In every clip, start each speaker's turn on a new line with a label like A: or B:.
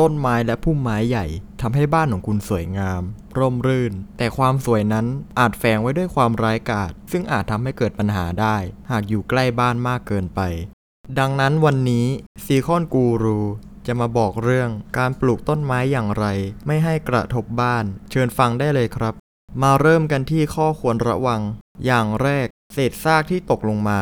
A: ต้นไม้และพุ่มไม้ใหญ่ทำให้บ้านของคุณสวยงาม ร่มรื่น แต่ความสวยนั้นอาจแฝงไว้ด้วยความร้ายกาจซึ่งอาจทำให้เกิดปัญหาได้ หากอยู่ใกล้บ้านมากเกินไป ดังนั้นวันนี้ซีคอนกูรูจะมาบอกเรื่องการปลูกต้นไม้อย่างไร ไม่ให้กระทบบ้าน เชิญฟังได้เลยครับ มาเริ่มกันที่ข้อควรระวัง อย่างแรก เศษซากที่ตกลงมา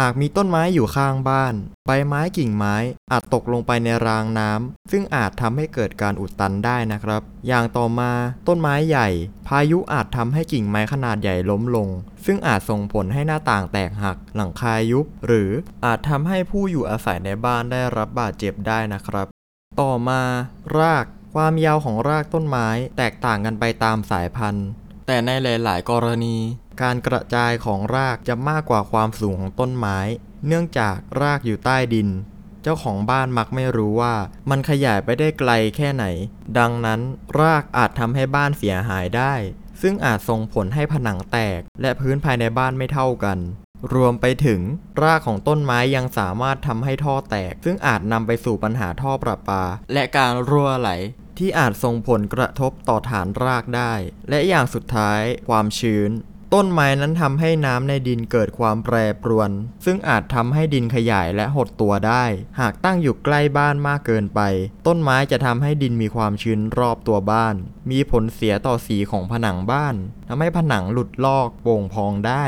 A: หากมีต้นไม้อยู่ข้างบ้าน ใบไม้กิ่งไม้อาจตกลงไปในรางน้ำ ซึ่งอาจทำให้เกิดการอุดตันได้นะครับ อย่างต่อมาต้นไม้ใหญ่ พายุอาจทำให้กิ่งไม้ขนาดใหญ่ล้มลง ซึ่งอาจส่งผลให้หน้าต่างแตกหัก หลังคายุบ หรืออาจทำให้ผู้อยู่อาศัยในบ้านได้รับบาดเจ็บได้นะครับ ต่อมา ราก ความยาวของรากต้นไม้แตกต่างกันไปตามสายพันธุ์ แต่ในหลาย ๆ กรณี การกระจายของรากจะมากกว่าความสูงของต้นไม้ เนื่องจากรากอยู่ใต้ดิน เจ้าของบ้านมักไม่รู้ว่า มันขยายไปได้ไกลแค่ไหน ดังนั้นรากอาจทำให้บ้านเสียหายได้ ซึ่งอาจส่งผลให้ผนังแตก และพื้นภายในบ้านไม่เท่ากัน รวมไปถึง รากของต้นไม้ยังสามารถทำให้ท่อแตก ซึ่งอาจนำไปสู่ปัญหาท่อประปา และการรั่วไหลที่อาจส่งผลกระทบต่อฐานรากได้ และอย่างสุดท้าย ความชื้น ต้นไม้นั้นทำให้น้ำในดินเกิดความแปรปรวน ซึ่งอาจทำให้ดินขยายและหดตัวได้ หากตั้งอยู่ใกล้บ้านมากเกินไป ต้นไม้จะทำให้ดินมีความชื้นรอบตัวบ้าน มีผลเสียต่อสีของผนังบ้านทำให้ผนังหลุดลอกโป่งพองได้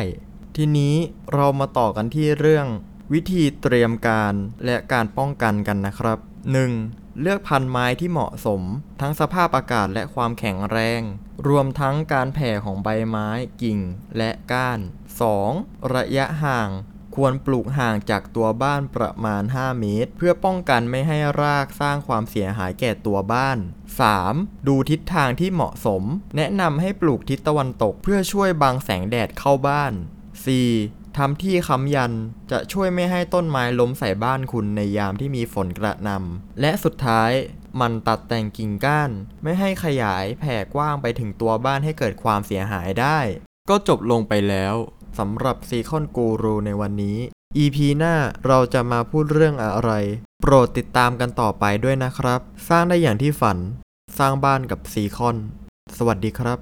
A: ทีนี้เรามาต่อกันที่เรื่อง วิธีเตรียมการและการป้องกันกันนะครับ 1. เลือกพันธุ์ไม้ที่เหมาะสม ทั้งสภาพอากาศและความแข็งแรง รวมทั้งการแผ่ของใบไม้ กิ่ง และก้าน 2. ระยะห่างควรปลูกห่างจากตัวบ้านประมาณ 5 เมตร เพื่อป้องกันไม่ให้รากสร้างความเสียหายแก่ตัวบ้าน 3. ดูทิศทางที่เหมาะสม แนะนำให้ปลูกทิศตะวันตกเพื่อช่วยบังแสงแดดเข้าบ้าน 4. ทำที่ค้ำยันจะช่วยไม่ให้ต้นไม้ล้มใส่บ้านคุณในยามที่มีฝนกระหนำและสุดท้าย มันตัดแต่งกิ่งก้าน ไม่ให้ขยายแผ่กว้างไปถึงตัวบ้านให้เกิดความเสียหายได้ ก็จบลงไปแล้วสำหรับซีคอนกูรูในวันนี้ EP หน้าเราจะมาพูดเรื่องอะไร โปรดติดตามกันต่อไปด้วยนะครับ สร้างได้อย่างที่ฝัน สร้างบ้านกับซีคอน สวัสดีครับ